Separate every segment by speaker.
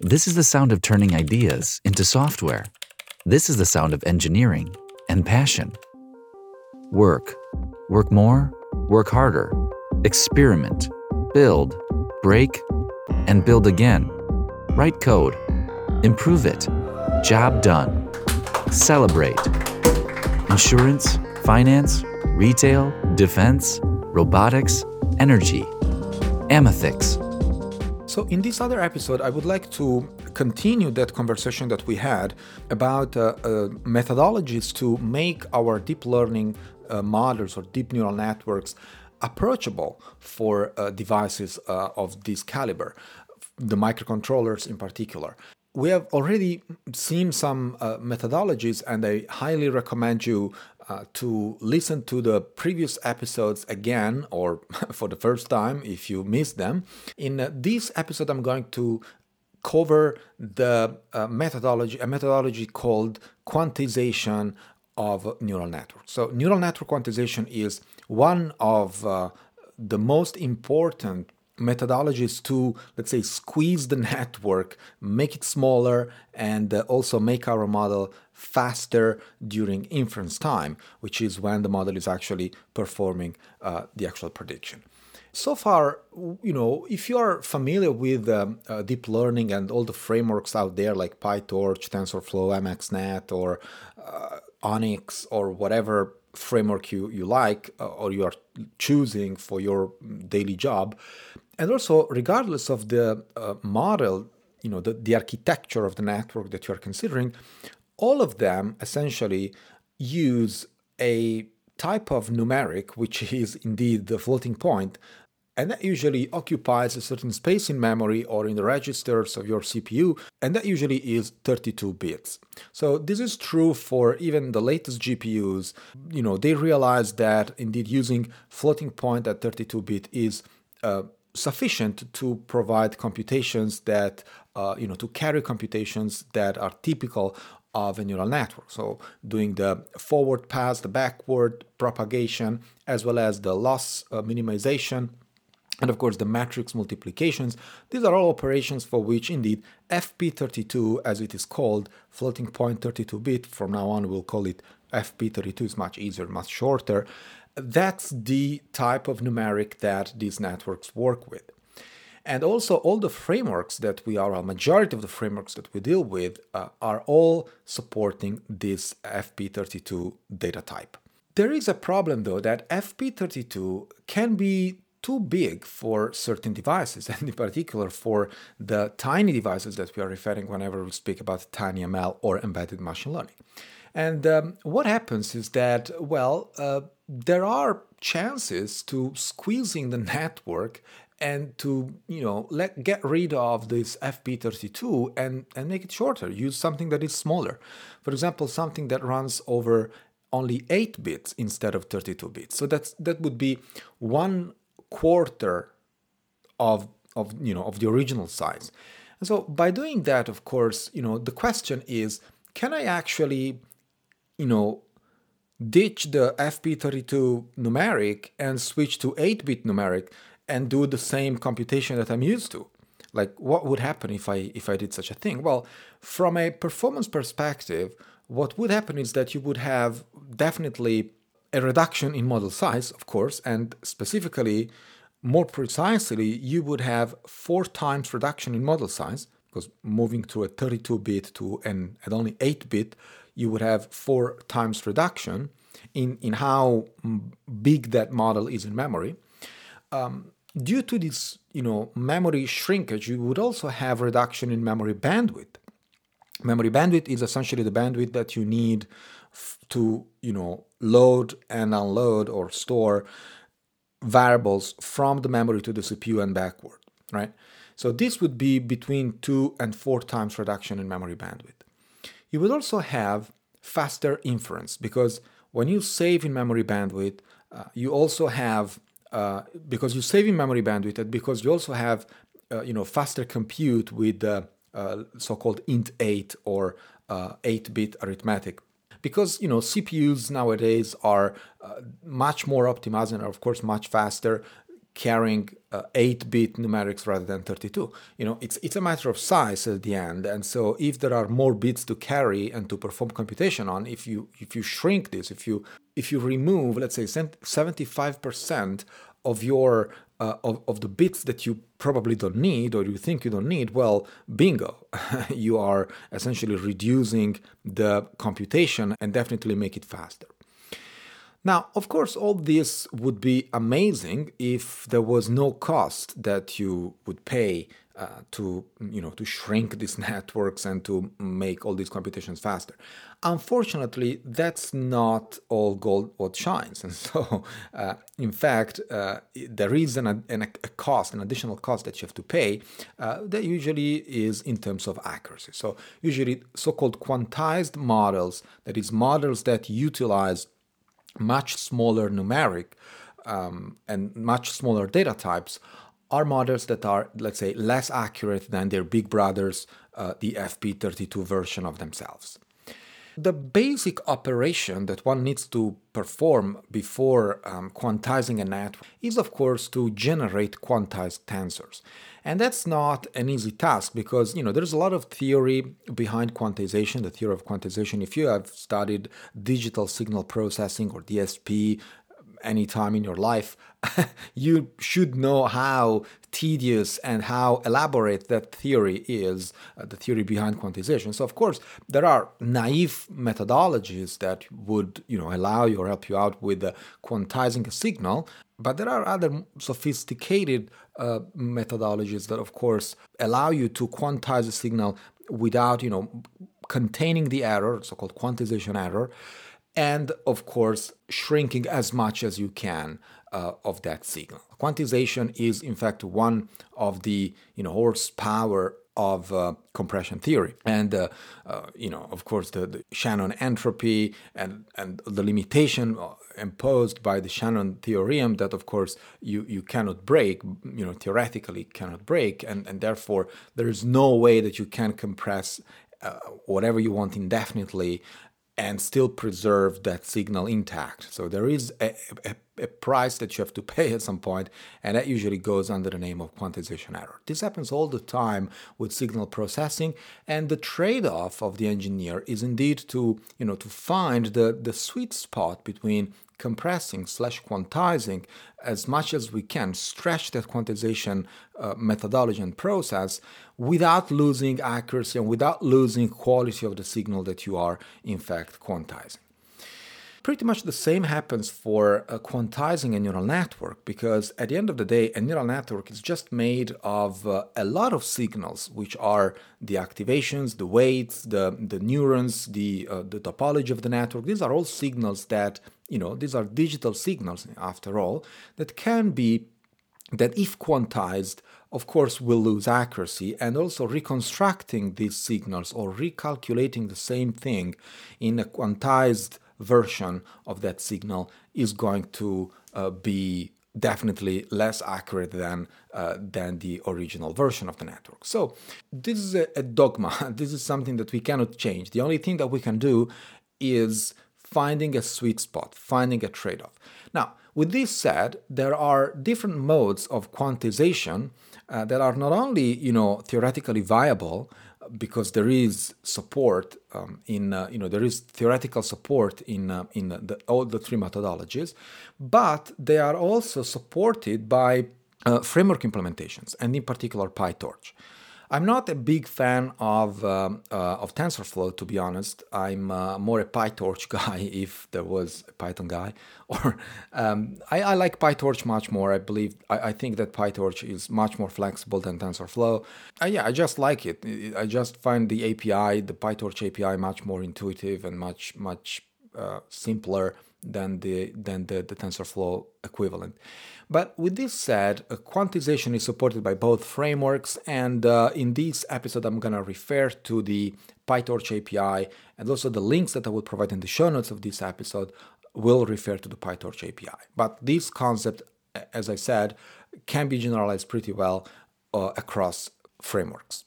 Speaker 1: This is the sound of turning ideas into software. This is the sound of engineering and passion. Work. Work more, work harder. Experiment. Build. Break. And build again. Write code. Improve it. Job done. Celebrate. Insurance, finance, retail, defense, robotics, energy. Amethix.
Speaker 2: So, in this other episode, I would like to continue that conversation that we had about uh, uh, methodologies to make our deep learning uh, models or deep neural networks approachable for uh, devices uh, of this caliber, the microcontrollers in particular. We have already seen some uh, methodologies, and I highly recommend you uh, to listen to the previous episodes again or for the first time if you missed them. In uh, this episode, I'm going to cover the uh, methodology, a methodology called quantization of neural networks. So, neural network quantization is one of uh, the most important methodologies to, let's say, squeeze the network, make it smaller, and also make our model faster during inference time, which is when the model is actually performing uh, the actual prediction. So far, you know, if you are familiar with um, uh, deep learning and all the frameworks out there like PyTorch, TensorFlow, MXNet, or uh, ONNX, or whatever framework you, you like uh, or you are choosing for your daily job, and also regardless of the uh, model you know the, the architecture of the network that you are considering all of them essentially use a type of numeric which is indeed the floating point and that usually occupies a certain space in memory or in the registers of your CPU, and that usually is 32 bits. So this is true for even the latest GPUs. You know, they realize that indeed using floating point at 32 bit is uh, sufficient to provide computations that uh, you know to carry computations that are typical of a neural network. So doing the forward pass, the backward propagation, as well as the loss uh, minimization, and of course the matrix multiplications. These are all operations for which indeed FP32, as it is called, floating point 32-bit, from now on we'll call it FP32, is much easier, much shorter, that's the type of numeric that these networks work with. And also, all the frameworks that we are, a majority of the frameworks that we deal with, uh, are all supporting this FP32 data type. There is a problem though that FP32 can be too big for certain devices, and in particular for the tiny devices that we are referring whenever we speak about tiny ML or embedded machine learning. And um, what happens is that, well, uh, there are chances to squeezing the network and to you know let get rid of this fp32 and and make it shorter. Use something that is smaller. For example something that runs over only 8 bits instead of 32 bits. So that's that would be one quarter of of you know of the original size. And so by doing that of course you know the question is can i actually you know ditch the FP32 numeric and switch to 8-bit numeric and do the same computation that I'm used to. Like what would happen if I if I did such a thing? Well, from a performance perspective, what would happen is that you would have definitely a reduction in model size, of course, and specifically more precisely, you would have four times reduction in model size because moving to a 32 bit to an, an only 8 bit you would have four times reduction in, in how big that model is in memory. Um, due to this you know, memory shrinkage, you would also have reduction in memory bandwidth. Memory bandwidth is essentially the bandwidth that you need f- to you know, load and unload or store variables from the memory to the CPU and backward, right? So this would be between two and four times reduction in memory bandwidth. You would also have faster inference because when you save in memory bandwidth, uh, you also have uh, because you save in memory bandwidth and because you also have uh, you know faster compute with the uh, so-called int8 or 8-bit uh, arithmetic. Because you know CPUs nowadays are uh, much more optimized and are of course much faster carrying uh, 8-bit numerics rather than 32 you know it's it's a matter of size at the end and so if there are more bits to carry and to perform computation on if you if you shrink this if you if you remove let's say 75% of your uh, of, of the bits that you probably don't need or you think you don't need well bingo. You are essentially reducing the computation and definitely make it faster now, of course, all this would be amazing if there was no cost that you would pay uh, to, you know, to shrink these networks and to make all these computations faster. Unfortunately, that's not all gold what shines, and so, uh, in fact, uh, there is an, an, a cost, an additional cost that you have to pay. Uh, that usually is in terms of accuracy. So, usually, so-called quantized models, that is, models that utilize much smaller numeric um, and much smaller data types are models that are, let's say, less accurate than their big brothers, uh, the FP32 version of themselves. The basic operation that one needs to perform before um, quantizing a network is, of course, to generate quantized tensors. And that's not an easy task because, you know, there's a lot of theory behind quantization, the theory of quantization. If you have studied digital signal processing or DSP any time in your life, you should know how tedious and how elaborate that theory is, uh, the theory behind quantization. So, of course, there are naive methodologies that would, you know, allow you or help you out with uh, quantizing a signal, but there are other sophisticated uh, methodologies that, of course, allow you to quantize a signal without, you know, containing the error, so-called quantization error, and of course shrinking as much as you can uh, of that signal. Quantization is in fact one of the you know horsepower of uh, compression theory and uh, uh, you know of course the, the, Shannon entropy and and the limitation imposed by the Shannon theorem that of course you you cannot break you know theoretically cannot break and and therefore there is no way that you can compress uh, whatever you want indefinitely and still preserve that signal intact. So there is a, a, a, price that you have to pay at some point, and that usually goes under the name of quantization error. This happens all the time with signal processing, and the trade-off of the engineer is indeed to, you know, to find the, the sweet spot between compressing slash quantizing as much as we can, stretch that quantization uh, methodology and process without losing accuracy and without losing quality of the signal that you are in fact quantizing. Pretty much the same happens for uh, quantizing a neural network because at the end of the day, a neural network is just made of uh, a lot of signals, which are the activations, the weights, the, the neurons, the, uh, the topology of the network. These are all signals that, you know, these are digital signals after all, that can be, that if quantized, of course, will lose accuracy, and also reconstructing these signals or recalculating the same thing in a quantized version of that signal is going to uh, be definitely less accurate than uh, than the original version of the network. So this is a, a, dogma. This is something that we cannot change. The only thing that we can do is finding a sweet spot, finding a trade-off. Now, with this said, there are different modes of quantization uh, that are not only you know theoretically viable because there is support um, in uh, you know there is theoretical support in uh, in the, all the three methodologies, but they are also supported by uh, framework implementations and in particular PyTorch. I'm not a big fan of um, uh, of TensorFlow, to be honest. I'm uh, more a PyTorch guy, if there was a Python guy. Or um, I, I, like PyTorch much more. I believe I, I, think that PyTorch is much more flexible than TensorFlow. Uh, yeah, I just like it. I just find the API, the PyTorch API, much more intuitive and much much uh, simpler than the than the, the TensorFlow equivalent. But with this said, quantization is supported by both frameworks, and uh, in this episode, I'm to refer to the PyTorch API, and also the links that I will provide in the show notes of this episode will refer to the PyTorch API. But this concept, as I said, can be generalized pretty well uh, across frameworks.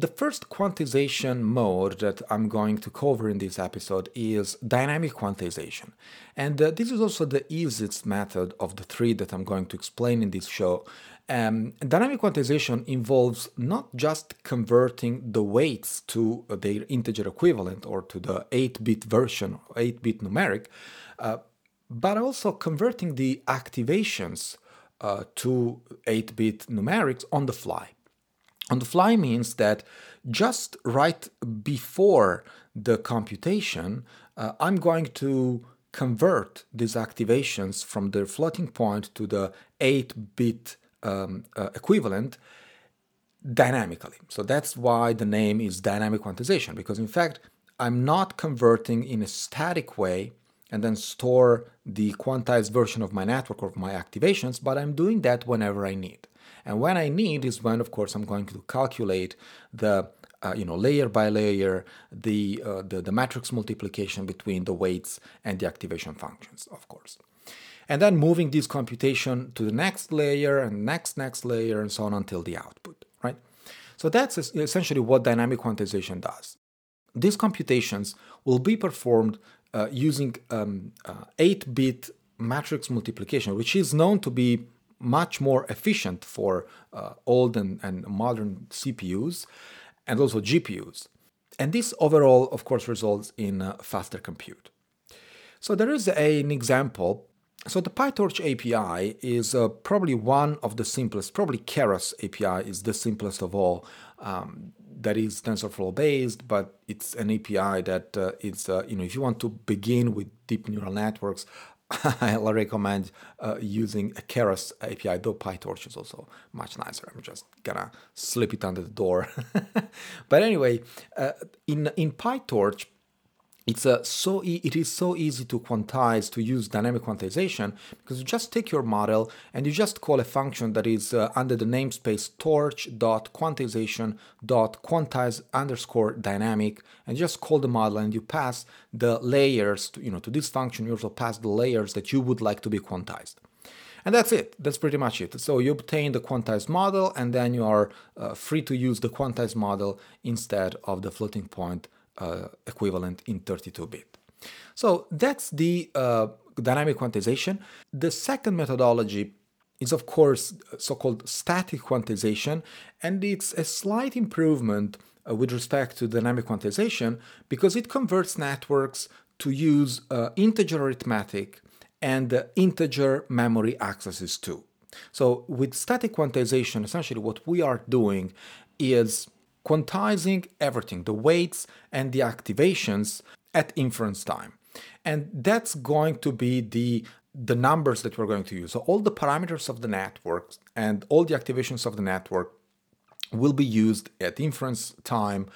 Speaker 2: The first quantization mode that I'm going to cover in this episode is dynamic quantization. And uh, this is also the easiest method of the three that I'm going to explain in this show. Um, dynamic quantization involves not just converting the weights to their integer equivalent or to the 8 bit version, 8 bit numeric, uh, but also converting the activations uh, to 8 bit numerics on the fly. On the fly means that just right before the computation, uh, I'm going to convert these activations from the floating point to the 8 bit um, uh, equivalent dynamically. So that's why the name is dynamic quantization, because in fact, I'm not converting in a static way and then store the quantized version of my network or of my activations, but I'm doing that whenever I need. And when I need is when, of course, I'm going to calculate the uh, you know layer by layer the, uh, the the matrix multiplication between the weights and the activation functions, of course. And then moving this computation to the next layer and next next layer and so on until the output, right? So that's essentially what dynamic quantization does. These computations will be performed uh, using um, 8-bit uh, matrix multiplication, which is known to be much more efficient for uh, old and, and modern CPUs and also GPUs. And this overall, of course, results in uh, faster compute. So there is a, an example. So the PyTorch API is uh, probably one of the simplest, probably Keras API is the simplest of all. Um, that is TensorFlow based, but it's an API that uh, uh, you know, if you want to begin with deep neural networks, I'll recommend uh, using a Keras API, though PyTorch is also much nicer. I'm just gonna slip it under the door. but anyway, uh, in in PyTorch, it's uh, so e- it is so easy to quantize to use dynamic quantization because you just take your model and you just call a function that is uh, under the namespace torch.quantization.quantize underscore dynamic and just call the model and you pass the layers to, you know to this function. You also pass the layers that you would like to be quantized. And that's it. That's pretty much it. So you obtain the quantized model and then you are uh, free to use the quantized model instead of the floating point equivalent in 32-bit. So that's the uh, dynamic quantization. The second methodology is of course so-called static quantization and it's a slight improvement uh, with respect to dynamic quantization because it converts networks to use uh, integer arithmetic and uh, integer memory accesses too. So with static quantization essentially what we are doing is quantizing everything, the weights and the activations at inference time. And that's going to be the the numbers that we're going to use. So all the parameters of the network and all the activations of the network will be used at inference time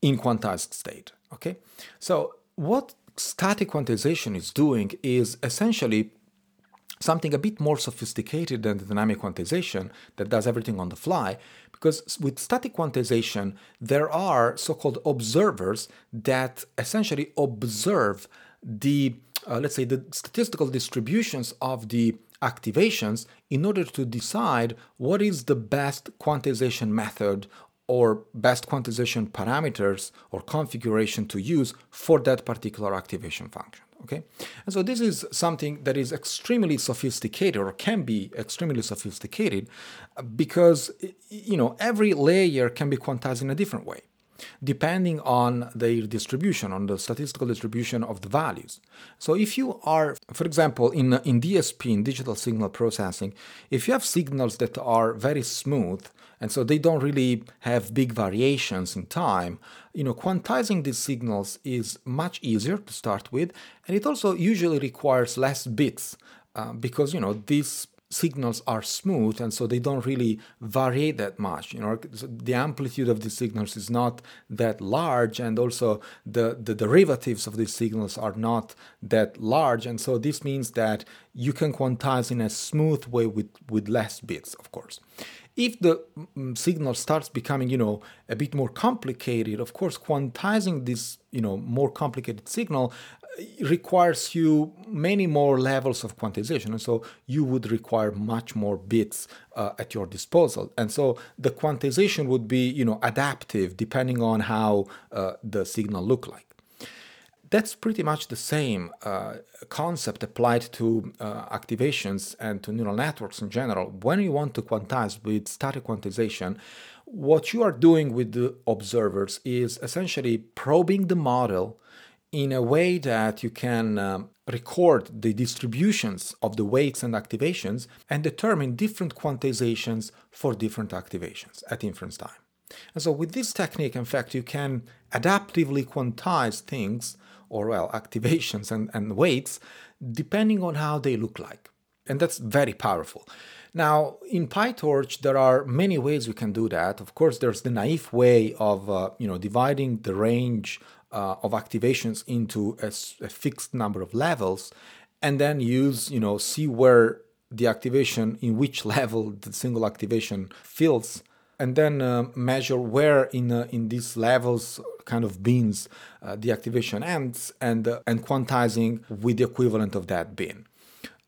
Speaker 2: in quantized state. Okay. So what static quantization is doing is essentially something a bit more sophisticated than the dynamic quantization that does everything on the fly because with static quantization there are so-called observers that essentially observe the uh, let's say the statistical distributions of the activations in order to decide what is the best quantization method or best quantization parameters or configuration to use for that particular activation function okay? And so this is something that is extremely sophisticated or can be extremely sophisticated because you know every layer can be quantized in a different way depending on their distribution on the statistical distribution of the values. So if you are for example in in DSP in digital signal processing if you have signals that are very smooth and so they don't really have big variations in time. You know, quantizing these signals is much easier to start with, and it also usually requires less bits uh, because you know these signals are smooth and so they don't really vary that much you know. The amplitude of these signals is not that large and also the, the derivatives of these signals are not that large and so this means that you can quantize in a smooth way with with less bits of course. If the mm, signal starts becoming, you know, a bit more complicated, of course, quantizing this, you know, more complicated signal requires you many more levels of quantization. And so you would require much more bits uh, at your disposal. And so the quantization would be, you know, adaptive depending on how uh, the signal look like. That's pretty much the same uh, concept applied to uh, activations and to neural networks in general. When you want to quantize with static quantization, what you are doing with the observers is essentially probing the model in a way that you can um, record the distributions of the weights and activations and determine different quantizations for different activations at inference time. And so, with this technique, in fact, you can adaptively quantize things, or well, activations and, and weights, depending on how they look like. And that's very powerful. Now, in PyTorch, there are many ways we can do that. Of course, there's the naive way of uh, you know dividing the range uh, of activations into a, a, fixed number of levels, and then use you know see where the activation in which level the single activation fills, and then uh, measure where in uh, in these levels kind of bins uh, the activation ends, and uh, and quantizing with the equivalent of that bin.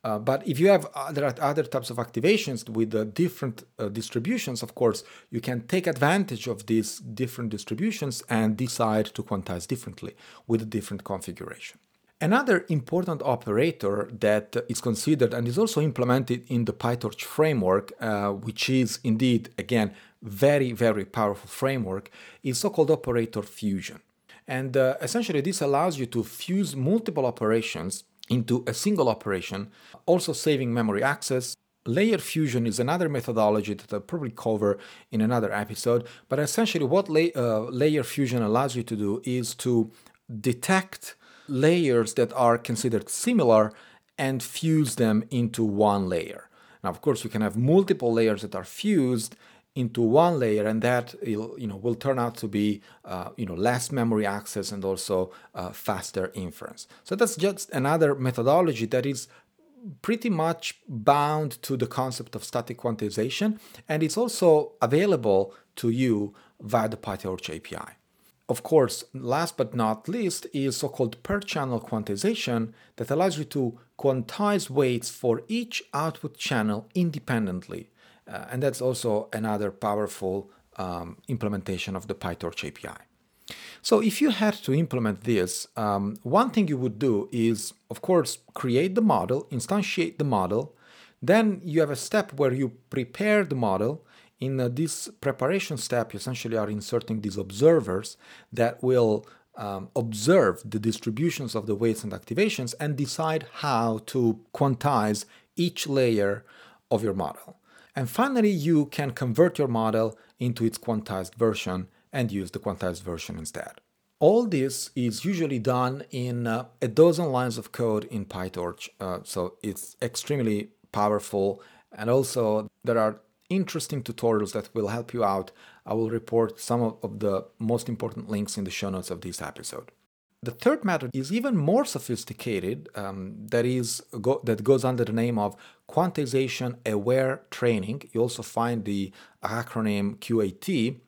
Speaker 2: Uh, but if you have other, other types of activations with uh, different uh, distributions, of course, you can take advantage of these different distributions and decide to quantize differently with a different configuration. Another important operator that is considered and is also implemented in the PyTorch framework, uh, which is indeed, again, very, very powerful framework, is so-called operator fusion. And uh, essentially, this allows you to fuse multiple operations into a single operation, also saving memory access. Layer fusion is another methodology that I'll probably cover in another episode, but essentially, what la- uh, layer fusion allows you to do is to detect layers that are considered similar and fuse them into one layer. Now, of course, you can have multiple layers that are fused, into one layer and that you know will turn out to be uh, you know less memory access and also uh, faster inference so that's just another methodology that is pretty much bound to the concept of static quantization and it's also available to you via the PyTorch API. Of course, last but not least is so-called per-channel quantization that allows you to quantize weights for each output channel independently uh, and that's also another powerful um, implementation of the PyTorch API. So if you had to implement this, um, one thing you would do is, of course, create the model, instantiate the model. Then you have a step where you prepare the model. In uh, this preparation step, you essentially are inserting these observers that will um, observe the distributions of the weights and activations and decide how to quantize each layer of your model. And finally, you can convert your model into its quantized version and use the quantized version instead. All this is usually done in uh, a dozen lines of code in PyTorch, uh, so it's extremely powerful. And also, there are interesting tutorials that will help you out. I will report some of, of the most important links in the show notes of this episode. The third method is even more sophisticated, um, that, is, go, that goes under the name of quantization aware training. You also find the acronym QAT,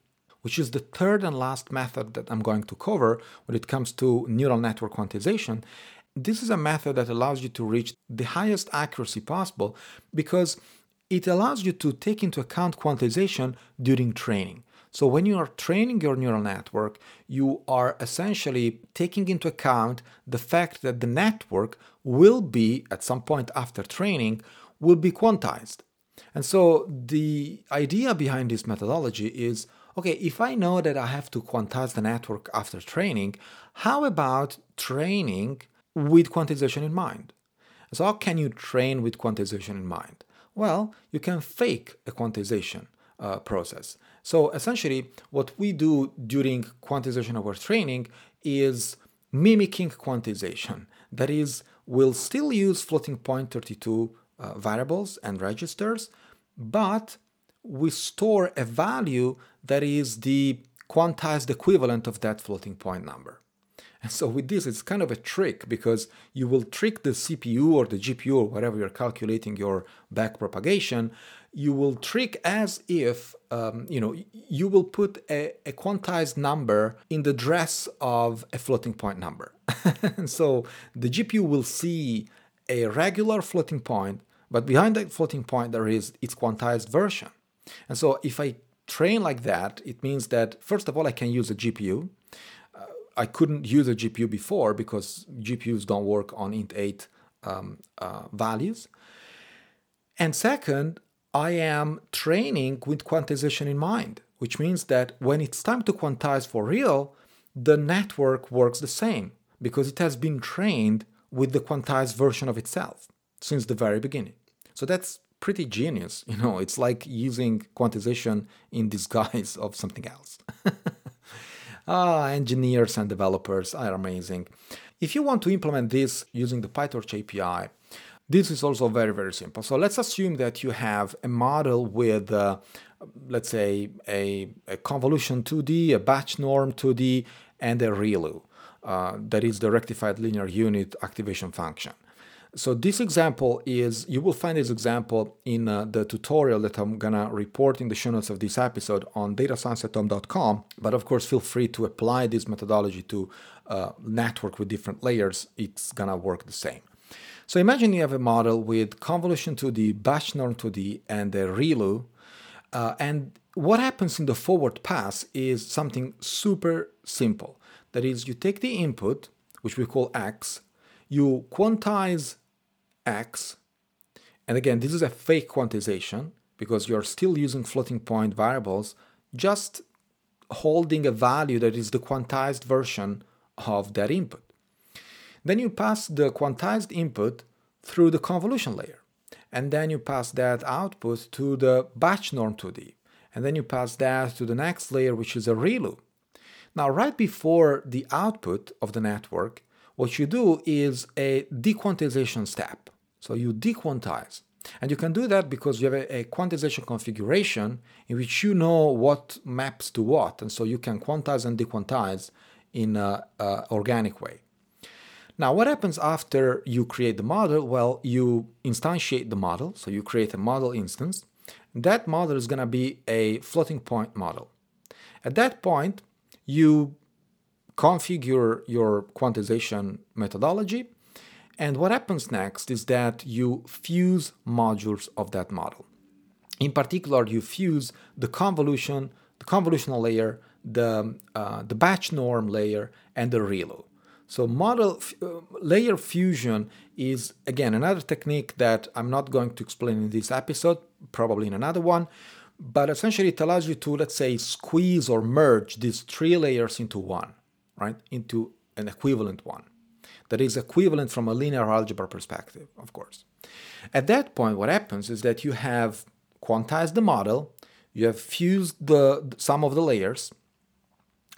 Speaker 2: which is the third and last method that I'm going to cover when it comes to neural network quantization. This is a method that allows you to reach the highest accuracy possible because it allows you to take into account quantization during training. So when you are training your neural network, you are essentially taking into account the fact that the network will be, at some point after training, will be quantized. And so the idea behind this methodology is okay, if I know that I have to quantize the network after training, how about training with quantization in mind? So, how can you train with quantization in mind? Well, you can fake a quantization uh, process. So essentially, what we do during quantization of our training is mimicking quantization. That is, we'll still use floating point 32 uh, variables and registers, but we store a value that is the quantized equivalent of that floating point number. And so with this, it's kind of a trick because you will trick the CPU or the GPU or whatever you're calculating your back propagation you will trick as if um, you know you will put a, a, quantized number in the dress of a floating point number. so the GPU will see a regular floating point, but behind that floating point there is its quantized version. And so if I train like that, it means that first of all I can use a GPU. Uh, I couldn't use a GPU before because GPUs don't work on int8 um, uh, values. And second, I am training with quantization in mind, which means that when it's time to quantize for real, the network works the same because it has been trained with the quantized version of itself since the very beginning. So that's pretty genius. You know, it's like using quantization in disguise of something else. ah, engineers and developers are amazing. If you want to implement this using the PyTorch API, this is also very, very simple. So let's assume that you have a model with, uh, let's say, a, a, convolution 2D, a batch norm 2D, and a ReLU. Uh, that is the rectified linear unit activation function. So this example is, you will find this example in uh, the tutorial that I'm gonna report in the show notes of this episode on datascience.com. But of course, feel free to apply this methodology to uh, network with different layers. It's gonna work the same. So imagine you have a model with convolution 2D, batch norm 2D, and a ReLU. Uh, and what happens in the forward pass is something super simple. That is, you take the input, which we call x, you quantize x, and again, this is a fake quantization because you're still using floating point variables, just holding a value that is the quantized version of that input. Then you pass the quantized input through the convolution layer. And then you pass that output to the batch norm 2D. And then you pass that to the next layer, which is a ReLU. Now, right before the output of the network, what you do is a dequantization step. So you dequantize. And you can do that because you have a, a, quantization configuration in which you know what maps to what. And so you can quantize and dequantize in an organic way. Now, what happens after you create the model? Well, you instantiate the model. So you create a model instance. That model is going to be a floating point model. At that point, you configure your quantization methodology. And what happens next is that you fuse modules of that model. In particular, you fuse the convolution, the convolutional layer, the, uh, the batch norm layer, and the ReLU. So model uh, layer fusion is again another technique that I'm not going to explain in this episode, probably in another one, but essentially it allows you to let's say squeeze or merge these three layers into one, right? Into an equivalent one that is equivalent from a linear algebra perspective, of course. At that point what happens is that you have quantized the model, you have fused the some of the layers.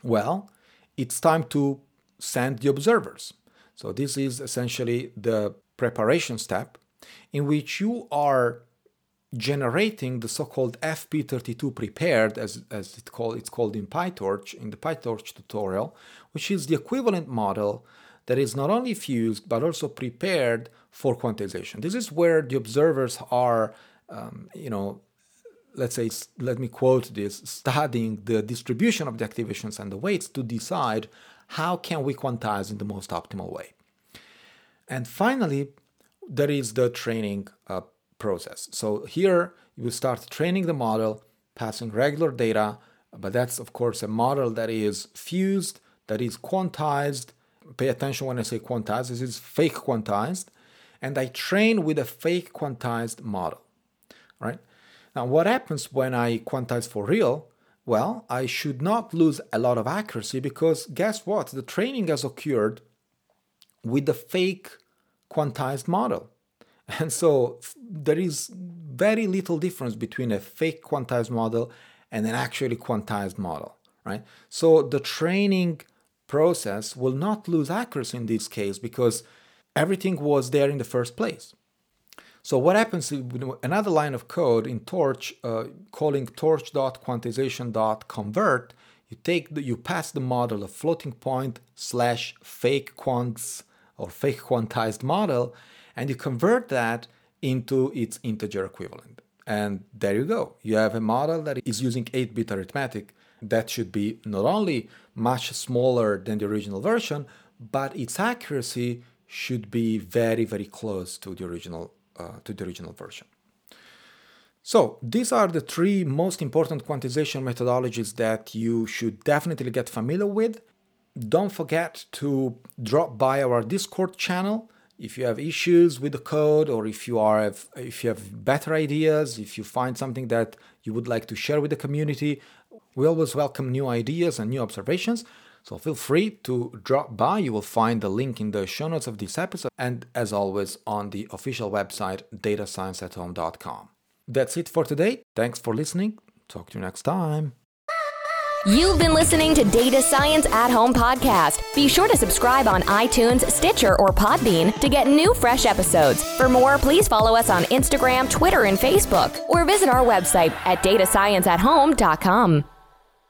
Speaker 2: Well, it's time to send the observers. So this is essentially the preparation step in which you are generating the so-called FP32 prepared, as, as it call, it's called in PyTorch, in the PyTorch tutorial, which is the equivalent model that is not only fused but also prepared for quantization. This is where the observers are, um, you know, let's say, let me quote this, studying the distribution of the activations and the weights to decide how can we quantize in the most optimal way? And finally, there is the training uh, process. So here you start training the model, passing regular data, but that's of course a model that is fused, that is quantized. Pay attention when I say quantized, this is fake quantized. And I train with a fake quantized model, right? Now, what happens when I quantize for real? Well, I should not lose a lot of accuracy because guess what? The training has occurred with the fake quantized model. And so there is very little difference between a fake quantized model and an actually quantized model, right? So the training process will not lose accuracy in this case because everything was there in the first place. So what happens another line of code in Torch uh, calling torch.quantization.convert, you take the, you pass the model a floating point slash fake quants or fake quantized model, and you convert that into its integer equivalent. And there you go. You have a model that is using 8 bit arithmetic that should be not only much smaller than the original version, but its accuracy should be very, very close to the original, Uh, to the original version. So these are the three most important quantization methodologies that you should definitely get familiar with. Don't forget to drop by our Discord channel if you have issues with the code or if you are if you have better ideas, if you find something that you would like to share with the community, we always welcome new ideas and new observations. So feel free to drop by. You will find the link in the show notes of this episode and as always on the official website datascienceathome.com. That's it for today. Thanks for listening. Talk to you next time.
Speaker 3: You've been listening to Data Science at Home podcast. Be sure to subscribe on iTunes, Stitcher, or Podbean to get new fresh episodes. For more, please follow us on Instagram, Twitter, and Facebook, or visit our website at datascienceathome.com.